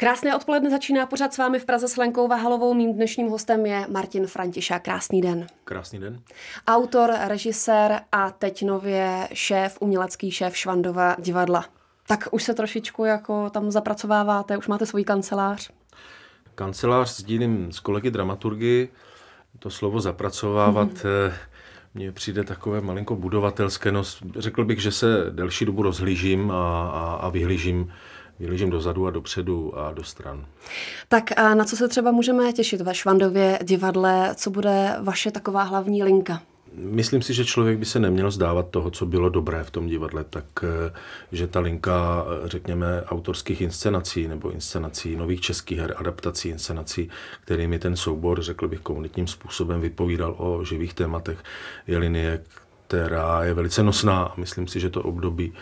Krásné odpoledne začíná pořád s vámi v Praze s Lenkou Vahalovou. Mým dnešním hostem je Martin Františák. Krásný den. Krásný den. Autor, režisér a teď nově šéf, umělecký šéf Švandova divadla. Tak už se trošičku jako tam zapracováváte, už máte svůj kancelář? Kancelář sdílím s kolegy dramaturgy. To slovo zapracovávat mm-hmm. mně přijde takové malinko budovatelské. No, řekl bych, že se delší dobu rozhlížím a, a, a vyhlížím Vyhlížím dozadu a dopředu a do stran. Tak a na co se třeba můžeme těšit ve Švandově divadle? Co bude vaše taková hlavní linka? Myslím si, že člověk by se neměl zdávat toho, co bylo dobré v tom divadle, tak eh, že ta linka, eh, řekněme, autorských inscenací nebo inscenací nových českých her, adaptací inscenací, kterými ten soubor, řekl bych, komunitním způsobem vypovídal o živých tématech, je linie, která je velice nosná a myslím si, že to období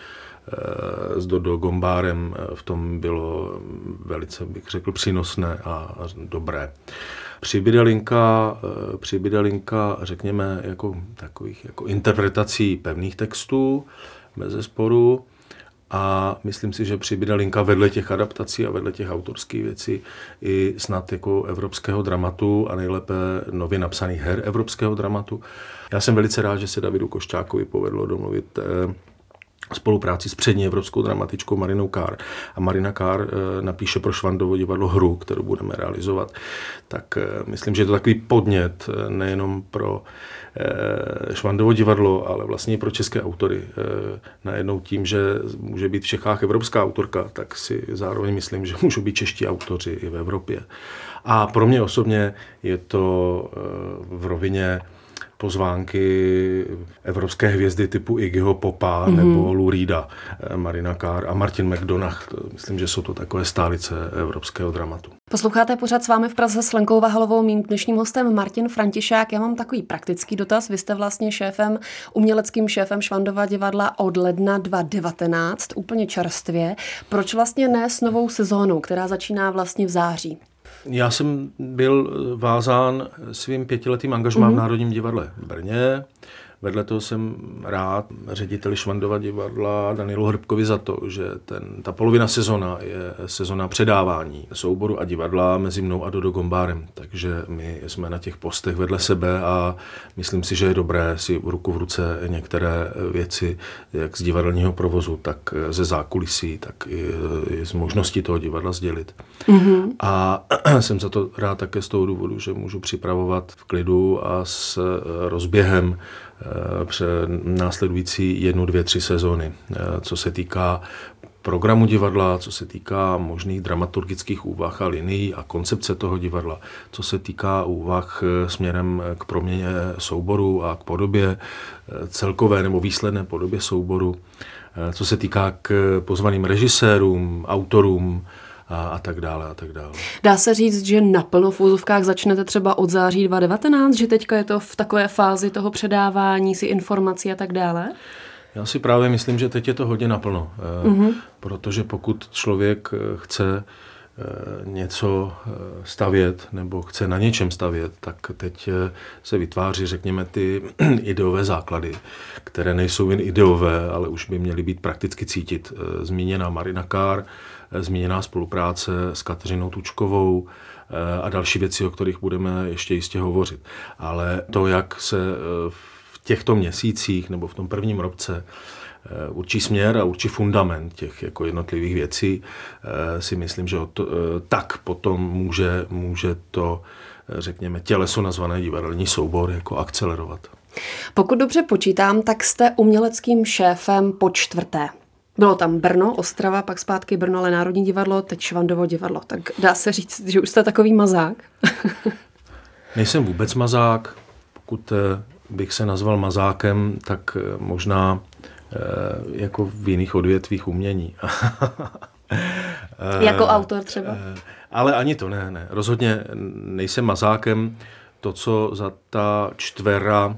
s Dodo Gombárem v tom bylo velice, bych řekl, přínosné a dobré. Přibyde linka, přibyde linka, řekněme, jako takových jako interpretací pevných textů bez sporu a myslím si, že přibyde linka vedle těch adaptací a vedle těch autorských věcí i snad jako evropského dramatu a nejlépe nově napsaných her evropského dramatu. Já jsem velice rád, že se Davidu Košťákovi povedlo domluvit eh, spolupráci s přední evropskou dramatičkou Marinou Kár. A Marina Kár eh, napíše pro Švandovo divadlo hru, kterou budeme realizovat. Tak eh, myslím, že je to takový podnět eh, nejenom pro Švandovo divadlo, ale vlastně i pro české autory. Najednou tím, že může být v Čechách evropská autorka, tak si zároveň myslím, že můžou být čeští autoři i v Evropě. A pro mě osobně je to v rovině pozvánky evropské hvězdy typu Iggyho Popa mm-hmm. nebo Lurida, eh, Marina Kár a Martin McDonagh. Myslím, že jsou to takové stálice evropského dramatu. Posloucháte pořád s vámi v Praze s Lenkou Vahalovou, mým dnešním hostem Martin Františák. Já mám takový praktický dotaz. Vy jste vlastně šéfem, uměleckým šéfem Švandova divadla od ledna 2019, úplně čerstvě. Proč vlastně ne s novou sezónou, která začíná vlastně v září? Já jsem byl vázán svým pětiletým angažmá mm-hmm. v mhm. Národním divadle v Brně. Vedle toho jsem rád řediteli Švandova divadla Danielu Hrbkovi za to, že ten, ta polovina sezona je sezona předávání souboru a divadla mezi mnou a Dodo Gombárem. Takže my jsme na těch postech vedle sebe a myslím si, že je dobré si ruku v ruce některé věci, jak z divadelního provozu, tak ze zákulisí, tak i, i z možnosti toho divadla sdělit. Mm-hmm. A jsem za to rád také z toho důvodu, že můžu připravovat v klidu a s rozběhem Eh, před následující jednu, dvě, tři sezóny. Eh, co se týká programu divadla, co se týká možných dramaturgických úvah a linií a koncepce toho divadla, co se týká úvah eh, směrem k proměně souboru a k podobě celkové nebo výsledné podobě souboru, co se týká k pozvaným režisérům, autorům, a, a tak dále a tak dále. Dá se říct, že naplno v úzovkách začnete třeba od září 2019, že teďka je to v takové fázi toho předávání si informací a tak dále? Já si právě myslím, že teď je to hodně naplno, mm-hmm. protože pokud člověk eh, chce něco stavět nebo chce na něčem stavět, tak teď se vytváří, řekněme, ty ideové základy, které nejsou jen ideové, ale už by měly být prakticky cítit. Zmíněná Marina Kár, zmíněná spolupráce s Kateřinou Tučkovou eh, a další věci, o kterých budeme ještě jistě hovořit. Ale to, jak se eh, v těchto měsících nebo v tom prvním roce eh, určí směr a určí fundament těch jako jednotlivých věcí, si myslím, že to, tak potom může, může to, řekněme, těleso nazvané divadelní soubor jako akcelerovat. Pokud dobře počítám, tak jste uměleckým šéfem po čtvrté. Bylo tam Brno, Ostrava, pak zpátky Brno, ale Národní divadlo, teď Švandovo divadlo. Tak dá se říct, že už jste takový mazák? Nejsem vůbec mazák. Pokud eh, bych se nazval mazákem, tak eh, možná eh, jako v jiných odvětvích umění. jako autor třeba? Ale ani to ne, ne. Rozhodně nejsem mazákem. To, co za ta čtvera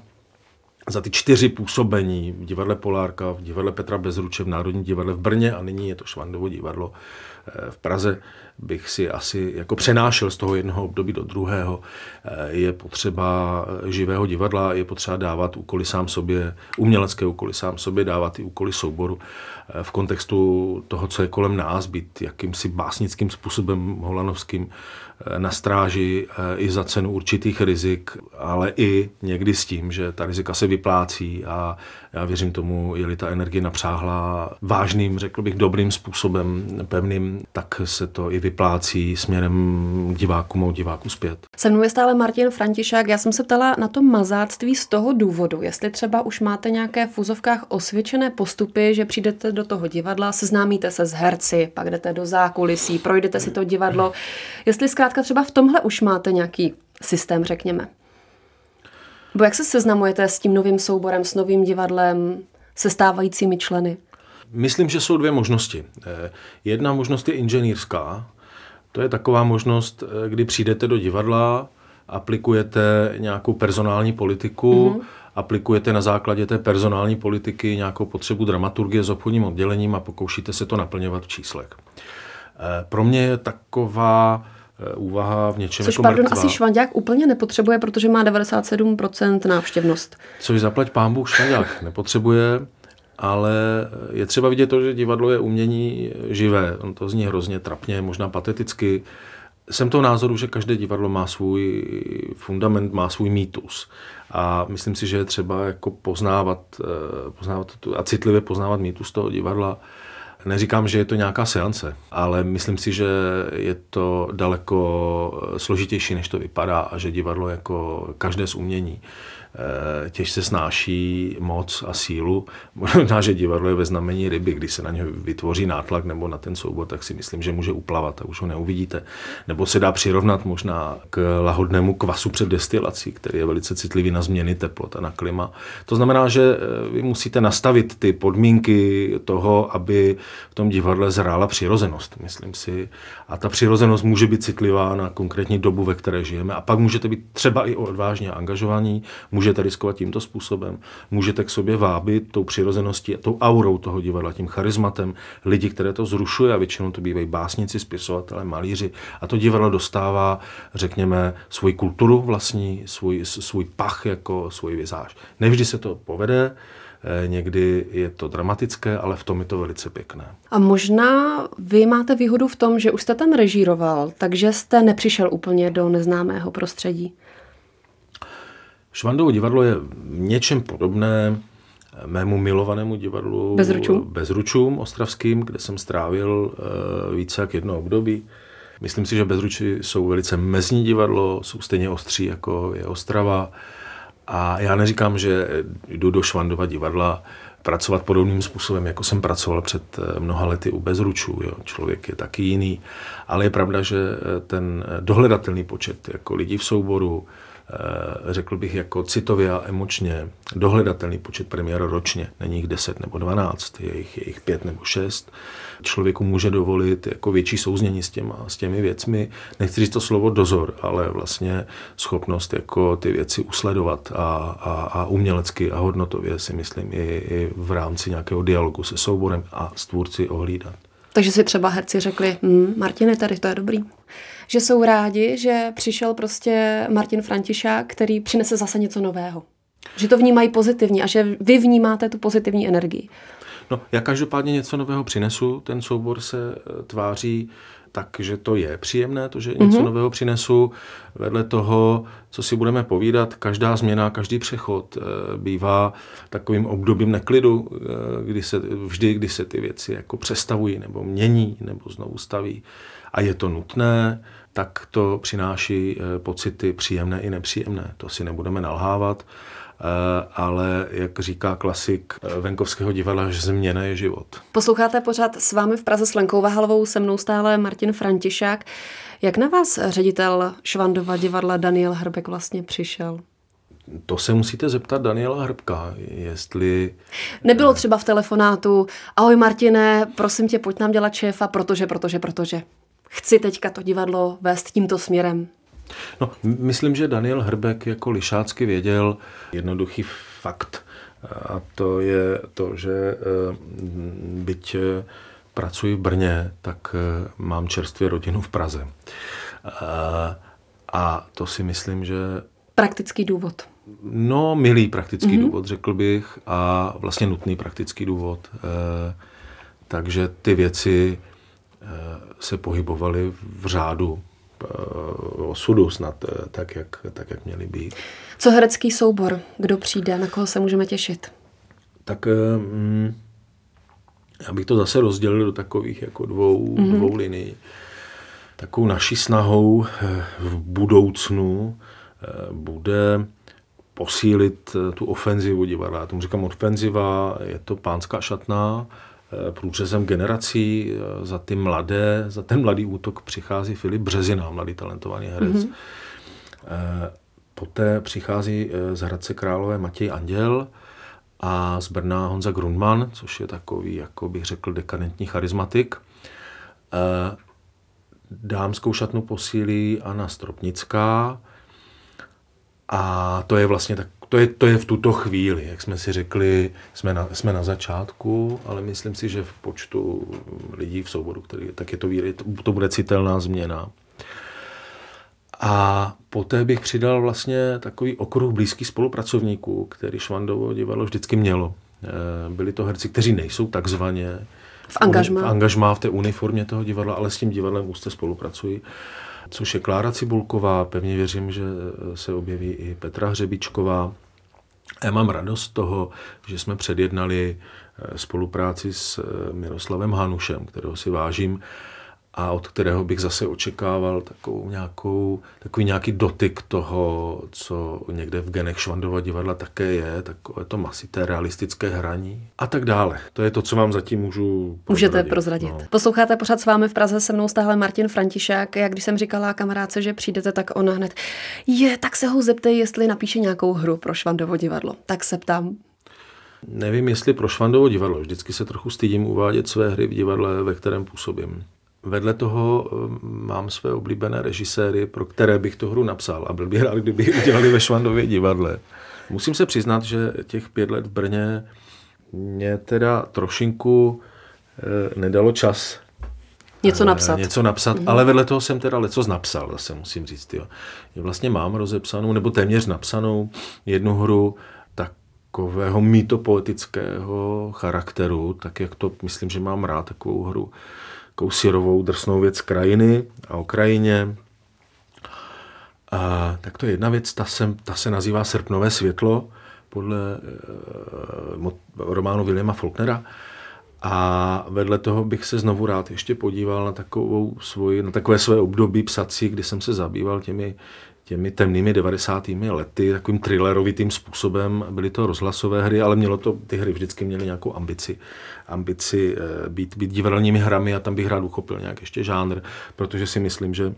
za ty čtyři působení v divadle Polárka, v divadle Petra Bezruče, v Národním divadle v Brně a nyní je to Švandovo divadlo v Praze, bych si asi jako přenášel z toho jednoho období do druhého. Je potřeba živého divadla, je potřeba dávat úkoly sám sobě, umělecké úkoly sám sobě, dávat i úkoly souboru v kontextu toho, co je kolem nás, být jakýmsi básnickým způsobem holanovským na stráži eh, i za cenu určitých rizik, ale i někdy s tím, že ta rizika se vyplácí a já věřím tomu, je-li ta energie napřáhla vážným, řekl bych, dobrým způsobem, pevným, tak se to i vyplácí směrem divákům a diváku zpět. Se mnou je stále Martin Františák. Já jsem se ptala na to mazáctví z toho důvodu, jestli třeba už máte nějaké v úzovkách osvědčené postupy, že přijdete do toho divadla, seznámíte se s herci, pak jdete do zákulisí, projdete si to divadlo. Jestli zkrátka třeba v tomhle už máte nějaký systém, řekněme. Bo jak se seznamujete s tím novým souborem, s novým divadlem, se stávajícími členy? Myslím, že jsou dvě možnosti. Eh, jedna možnost je inženýrská. To je taková možnost, eh, kdy přijdete do divadla, aplikujete nějakou personální politiku, mm-hmm. aplikujete na základě té personální politiky nějakou potřebu dramaturgie s obchodním oddělením a pokoušíte se to naplňovat v číslech. Eh, pro mě je taková úvaha v něčem Což, jako pardon, mrkva. asi Švandák úplně nepotřebuje, protože má 97% návštěvnost. Což zaplať pán Bůh Švandák nepotřebuje, ale je třeba vidět to, že divadlo je umění živé. On to zní hrozně trapně, možná pateticky. Jsem toho názoru, že každé divadlo má svůj fundament, má svůj mýtus. A myslím si, že je třeba jako poznávat, eh, poznávat a citlivě poznávat mýtus toho divadla Neříkám, že je to nějaká seance, ale myslím si, že je to daleko složitější, než to vypadá a že divadlo jako každé z umění těžce snáší moc a sílu. Možná, že divadlo je ve znamení ryby, když se na něj vytvoří nátlak nebo na ten soubor, tak si myslím, že může uplavat a už ho neuvidíte. Nebo se dá přirovnat možná k lahodnému kvasu před destilací, který je velice citlivý na změny teplot a na klima. To znamená, že eh, vy musíte nastavit ty podmínky toho, aby v tom divadle zrála přirozenost, myslím si. A ta přirozenost může být citlivá na konkrétní dobu, ve které žijeme. A pak můžete být třeba i odvážně angažovaní, můžete riskovat tímto způsobem. Můžete k sobě vábit tou přirozeností, tou aurou toho divadla, tím charizmatem lidi, které to zrušuje a většinou to bývají básníci, spisovatelé, malíři. A to divadlo dostává, řekněme, svoji kulturu vlastní, svůj, svůj pach jako svůj vizáž. Nevždy se to povede, eh, někdy je to dramatické, ale v tom je to velice pěkné. A možná vy máte výhodu v tom, že už jste tam režíroval, takže jste nepřišel úplně do neznámého prostředí. Švandovo divadlo je v něčem podobné mému milovanému divadlu Bezručům, Bezručům ostravským, kde jsem strávil uh, více jak jedno období. Myslím si, že Bezruči jsou velice mezní divadlo, jsou stejně ostří jako je Ostrava. A já neříkám, že jdu do Švandova divadla pracovat podobným způsobem, jako jsem pracoval před eh, mnoha lety u Bezručů. Jo. Člověk je taky jiný. Ale je pravda, že eh, ten dohledatelný počet jako lidí v souboru, Eh, řekl bych, jako citově a emočně dohledatelný počet premiér ročně. Není jich 10 nebo 12, je jich, je jich 5 nebo 6. Člověku může dovolit jako větší souznění s, těma, s těmi věcmi. Nechci říct to slovo dozor, ale vlastně schopnost jako ty věci usledovat a, a, a umělecky a hodnotově si myslím i, i v rámci nějakého dialogu se souborem a s tvůrci ohlídat. Takže si třeba herci řekli, hm, Martine, tady to je dobrý. Že jsou rádi, že přišel prostě Martin Františák, který přinese zase něco nového. Že to vnímají pozitivně a že vy vnímáte tu pozitivní energii. No, já každopádně něco nového přinesu. Ten soubor se eh, tváří takže to je příjemné, to, že něco mm-hmm. nového přinesu. Vedle toho, co si budeme povídat, každá změna, každý přechod eh, bývá takovým obdobím neklidu, eh, kdy se, vždy, kdy se ty věci jako přestavují nebo mění nebo znovu staví. A je to nutné, tak to přináší pocity příjemné i nepříjemné. To si nebudeme nalhávat. Eh, ale jak říká klasik eh, venkovského divadla, že změna je život. Posloucháte pořád s vámi v Praze s Lenkou Vahalovou, se mnou stále Martin Františák. Jak na vás ředitel Švandova divadla Daniel Hrbek vlastně přišel? To se musíte zeptat Daniela Hrbka, jestli... Nebylo třeba v telefonátu, ahoj Martine, prosím tě, pojď nám dělat šéfa, protože, protože, protože. Chci teďka to divadlo vést tímto směrem. No, myslím, že Daniel Hrbek jako lišácky věděl jednoduchý fakt. A to je to, že byť pracuji v Brně, tak mám čerstvě rodinu v Praze. A to si myslím, že... Praktický důvod. No, milý praktický mm-hmm. důvod, řekl bych, a vlastně nutný praktický důvod. Takže ty věci se pohybovaly v řádu osudu snad, e, tak jak, tak, jak měly být. Co herecký soubor? Kdo přijde? Na koho se můžeme těšit? Tak mm, já bych to zase rozdělil do takových jako dvou, mm-hmm. dvou linií. Takovou naší snahou v budoucnu bude posílit eh, tu ofenzivu divadla. Já tomu říkám ofenziva, je to pánská šatná, eh, průřezem generací, eh, za ty mladé, za ten mladý útok přichází Filip Březina, mladý talentovaný herec. Mm-hmm. Poté přichází z Hradce Králové Matěj Anděl a z Brna Honza Grundman, což je takový, jako bych řekl, dekadentní charizmatik. Dámskou šatnu posílí Anna Stropnická, a to je vlastně tak, to je, to je v tuto chvíli, jak jsme si řekli, jsme na, jsme na začátku, ale myslím si, že v počtu lidí v souboru, který, tak je to, to, to bude citelná změna. A poté bych přidal vlastně takový okruh blízkých spolupracovníků, který Švandovo divadlo vždycky mělo. Eh, byli to herci, kteří nejsou takzvaně v angažmá. v angažmá v té uniformě toho divadla, ale s tím divadlem úzce spolupracují což je Klára Cibulková. Pevně věřím, že se objeví i Petra Hřebičková. Já mám radost toho, že jsme předjednali eh, spolupráci s eh, Miroslavem Hanušem, kterého si vážím a od kterého bych zase očekával takovou nějakou, takový nějaký dotyk toho, co někde v genech Švandova divadla také je, takové to masité realistické hraní a tak dále. To je to, co vám zatím můžu prozradit. Můžete prozradit. No. Posloucháte pořád s vámi v Praze se mnou stále Martin Františák. Jak když jsem říkala kamarádce, že přijdete, tak ona hned je, tak se ho zeptej, jestli napíše nějakou hru pro Švandovo divadlo. Tak se ptám, Nevím, jestli pro Švandovo divadlo. Vždycky se trochu stydím uvádět své hry v divadle, ve kterém působím. Vedle toho eh, mám své oblíbené režiséry, pro které bych tu hru napsal a byl bych rád, kdyby ji udělali ve Švandově divadle. Musím se přiznat, že těch pět let v Brně mě teda trošinku eh, nedalo čas Něco napsat. Něco napsat, mm-hmm. ale vedle toho jsem teda leco napsal, zase musím říct. Jo. Vlastně mám rozepsanou, nebo téměř napsanou jednu hru takového mýtopoetického charakteru, tak jak to myslím, že mám rád takovou hru takovou syrovou drsnou věc krajiny a o krajině. A, tak to je jedna věc, ta se, ta se nazývá Srpnové světlo podle e, románu Williama Faulknera. A vedle toho bych se znovu rád ještě podíval na, takovou svoji, na takové své období psací, kdy jsem se zabýval těmi těmi temnými 90. lety, takovým thrillerovitým způsobem. Byly to rozhlasové hry, ale mělo to, ty hry vždycky měly nějakou ambici, ambici eh, být, být divadelními hrami a tam bych rád uchopil nějak ještě žánr, protože si myslím, že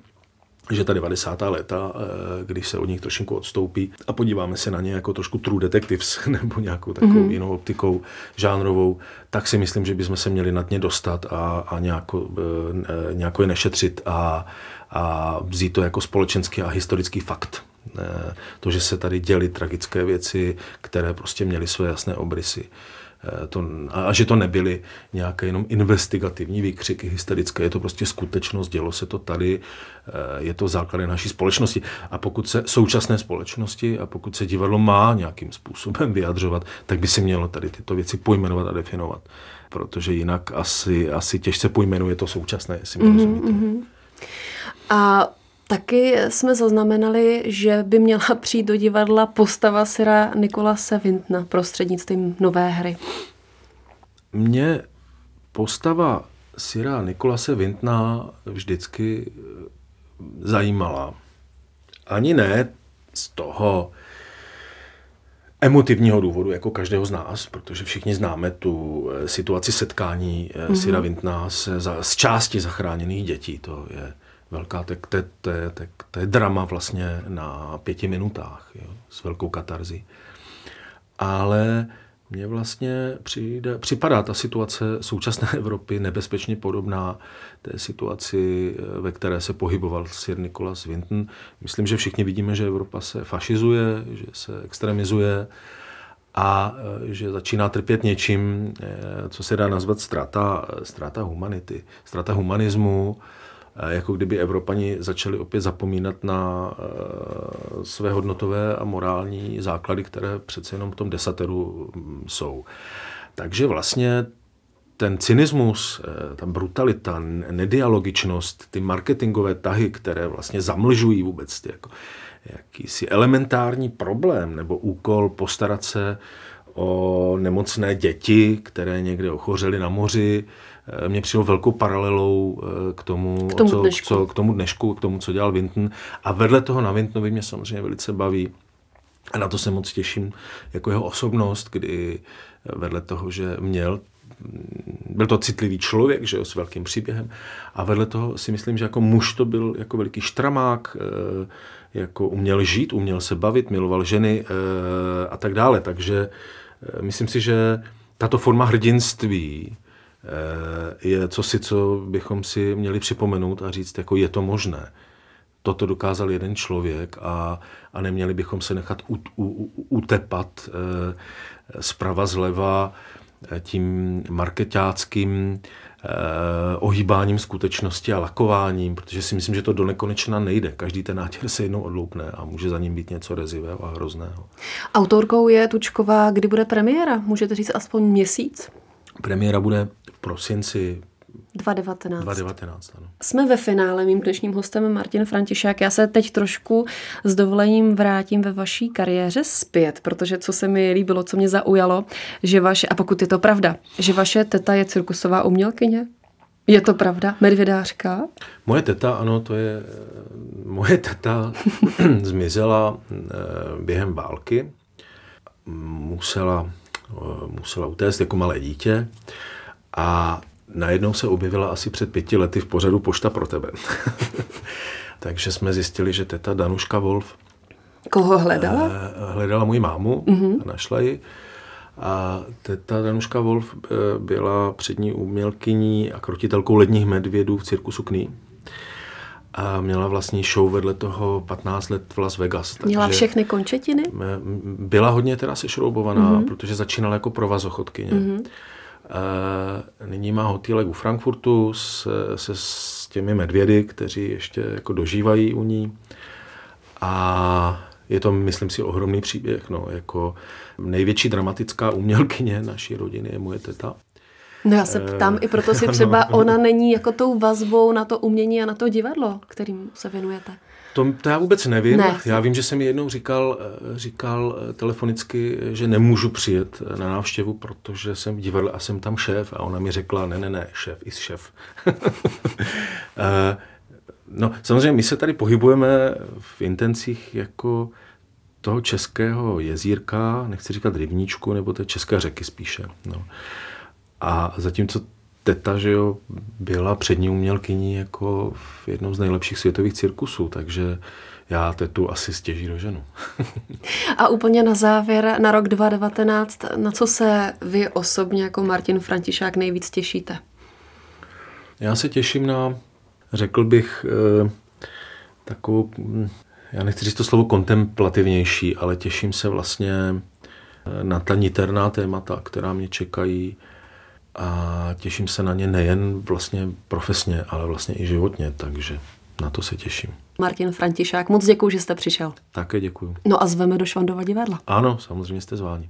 že ta 90. léta, eh, když se od nich trošku odstoupí a podíváme se na ně jako trošku true detectives nebo nějakou takovou mm-hmm. jinou optikou žánrovou, tak si myslím, že bychom se měli nad ně dostat a, a nějako, eh, nějako je nešetřit a, a vzít to jako společenský a historický fakt. Eh, to, že se tady děly tragické věci, které prostě měly své jasné obrysy. Eh, to, a že to nebyly nějaké jenom investigativní výkřiky hysterické, je to prostě skutečnost, dělo se to tady, eh, je to základ naší společnosti. A pokud se současné společnosti a pokud se divadlo má nějakým způsobem vyjadřovat, tak by si mělo tady tyto věci pojmenovat a definovat. Protože jinak asi, asi těžce pojmenuje to současné, jestli mi mm-hmm, rozumíte. Mm-hmm. A taky jsme zaznamenali, že by měla přijít do divadla postava Syra Nikolase Vintna prostřednictvím nové hry. Mě postava Syra Nikolase Vintna vždycky eh, zajímala. Ani ne z toho emotivního důvodu, jako každého z nás, protože všichni známe tu eh, situaci setkání mm-hmm. Syra Vintna s, z části zachráněných dětí. To je velká, tak to, to, to, to je drama vlastně na pěti minutách, jo, s velkou katarzí. Ale mně vlastně přijde, připadá ta situace současné Evropy nebezpečně podobná té situaci, ve které se pohyboval Sir Nicholas Winton. Myslím, že všichni vidíme, že Evropa se fašizuje, že se extremizuje a že začíná trpět něčím, co se dá nazvat strata, strata humanity, strata humanismu, jako kdyby Evropani začali opět zapomínat na své hodnotové a morální základy, které přece jenom v tom desateru mm, jsou. Takže vlastně ten cynismus, eh, ta brutalita, nedialogičnost, ty marketingové tahy, které vlastně zamlžují vůbec ty jako jakýsi elementární problém nebo úkol postarat se o nemocné děti, které někde ochořely na moři, eh, mě přijelo velkou paralelou eh, k tomu, k tomu, co, dnešku. Co, k tomu dnešku, k tomu, co dělal Vinton. A vedle toho na Vintonovi mě samozřejmě velice baví a na to se moc těším jako jeho osobnost, kdy vedle toho, že měl byl to citlivý člověk, že jo, s velkým příběhem. A vedle toho si myslím, že jako muž to byl jako veliký štramák, jako uměl žít, uměl se bavit, miloval ženy a tak dále. Takže myslím si, že tato forma hrdinství je co si, co bychom si měli připomenout a říct, jako je to možné. Toto dokázal jeden člověk a, a neměli bychom se nechat ut, u, utepat zprava zleva tím marketáckým eh, ohýbáním skutečnosti a lakováním, protože si myslím, že to do nekonečna nejde. Každý ten nátěr se jednou odloupne a může za ním být něco rezivého a hrozného. Autorkou je Tučková. Kdy bude premiéra? Můžete říct aspoň měsíc? Premiéra bude v prosinci 2019. 2019 ano. Jsme ve finále. Mým dnešním hostem Martin Františák. Já se teď trošku s dovolením vrátím ve vaší kariéře zpět, protože co se mi líbilo, co mě zaujalo, že vaše, a pokud je to pravda, že vaše teta je cirkusová umělkyně? Je to pravda? Medvědářka? Moje teta, ano, to je... Moje teta zmizela eh, během války. Musela, eh, musela utéct jako malé dítě a najednou se objevila asi před pěti lety v pořadu Pošta pro tebe. Takže jsme zjistili, že teta Danuška Wolf Koho hledala? Eh, hledala moji mámu mm-hmm. a našla ji. A teta Danuška Wolf eh, byla přední umělkyní a krotitelkou ledních medvědů v cirkusu Kný. A měla vlastní show vedle toho 15 let v Las Vegas. Měla všechny končetiny? Byla hodně teda sešroubovaná, mm-hmm. protože začínala jako provazochodkyně. Mm-hmm. Eh, nyní má hotýlek u Frankfurtu se, se s těmi medvědy, kteří ještě jako dožívají u ní. A je to, myslím si, ohromný příběh. No, jako největší dramatická umělkyně naší rodiny je moje teta. No já se ptám, i proto si třeba ona není jako tou vazbou na to umění a na to divadlo, kterým se věnujete. To, to já vůbec nevím. Ne. Já vím, že jsem mi jednou říkal, eh, říkal eh, telefonicky, že nemůžu přijet eh, na návštěvu, protože jsem v divadle a jsem tam šéf. A ona mi řekla, ne, ne, ne, šéf, i šéf. no, samozřejmě my se tady pohybujeme v intencích jako toho českého jezírka, nechci říkat rybníčku, nebo té české řeky spíše. No. A zatímco teta, že jo, byla přední umělkyní jako v jednom z nejlepších světových cirkusů, takže já tetu asi stěží do ženu. A úplně na závěr, na rok 2019, na co se vy osobně jako Martin Františák nejvíc těšíte? Já se těším na, řekl bych, eh, takovou, hm, já nechci říct to slovo kontemplativnější, ale těším se vlastně eh, na ta niterná témata, která mě čekají a těším se na ně nejen vlastně profesně, ale vlastně i životně, takže na to se těším. Martin Františák, moc děkuji, že jste přišel. Také děkuji. No a zveme do Švandova divadla. Ano, samozřejmě jste zváni.